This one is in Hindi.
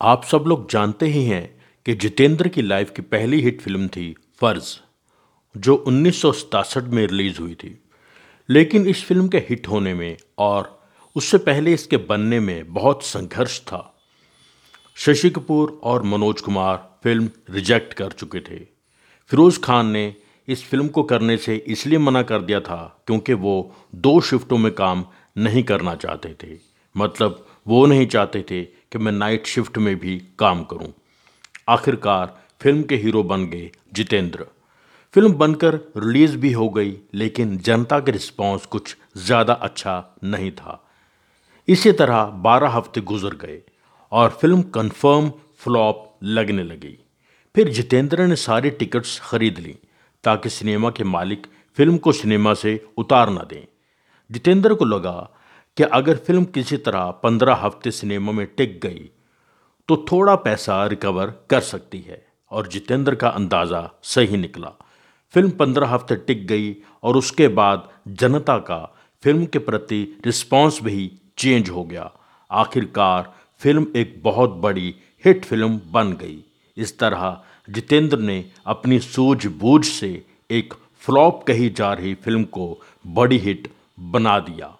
आप सब लोग जानते ही हैं कि जितेंद्र की लाइफ की पहली हिट फ़िल्म थी फ़र्ज़, जो उन्नीस में रिलीज़ हुई थी। लेकिन इस फ़िल्म के हिट होने में और उससे पहले इसके बनने में बहुत संघर्ष था। शशि कपूर और मनोज कुमार फ़िल्म रिजेक्ट कर चुके थे। फिरोज़ खान ने इस फ़िल्म को करने से इसलिए मना कर दिया था क्योंकि वो दो शिफ्टों में काम नहीं करना चाहते थे। मतलब वो नहीं चाहते थे कि मैं नाइट शिफ्ट में भी काम करूँ। आखिरकार फ़िल्म के हीरो बन गए जितेंद्र। फ़िल्म बनकर रिलीज़ भी हो गई, लेकिन जनता के रिस्पांस कुछ ज़्यादा अच्छा नहीं था। इसी तरह बारह हफ़्ते गुजर गए और फ़िल्म कंफर्म फ्लॉप लगने लगी। फिर जितेंद्र ने सारी टिकट्स खरीद ली, ताकि सिनेमा के मालिक फ़िल्म को सिनेमा से उतार ना दें। जितेंद्र को लगा कि अगर फ़िल्म किसी तरह पंद्रह हफ़्ते सिनेमा में टिक गई तो थोड़ा पैसा रिकवर कर सकती है। और जितेंद्र का अंदाज़ा सही निकला। फ़िल्म पंद्रह हफ़्ते टिक गई और उसके बाद जनता का फ़िल्म के प्रति रिस्पांस भी चेंज हो गया। आखिरकार फ़िल्म एक बहुत बड़ी हिट फ़िल्म बन गई। इस तरह जितेंद्र ने अपनी सूझबूझ से एक फ्लॉप कही जा रही फ़िल्म को बड़ी हिट बना दिया।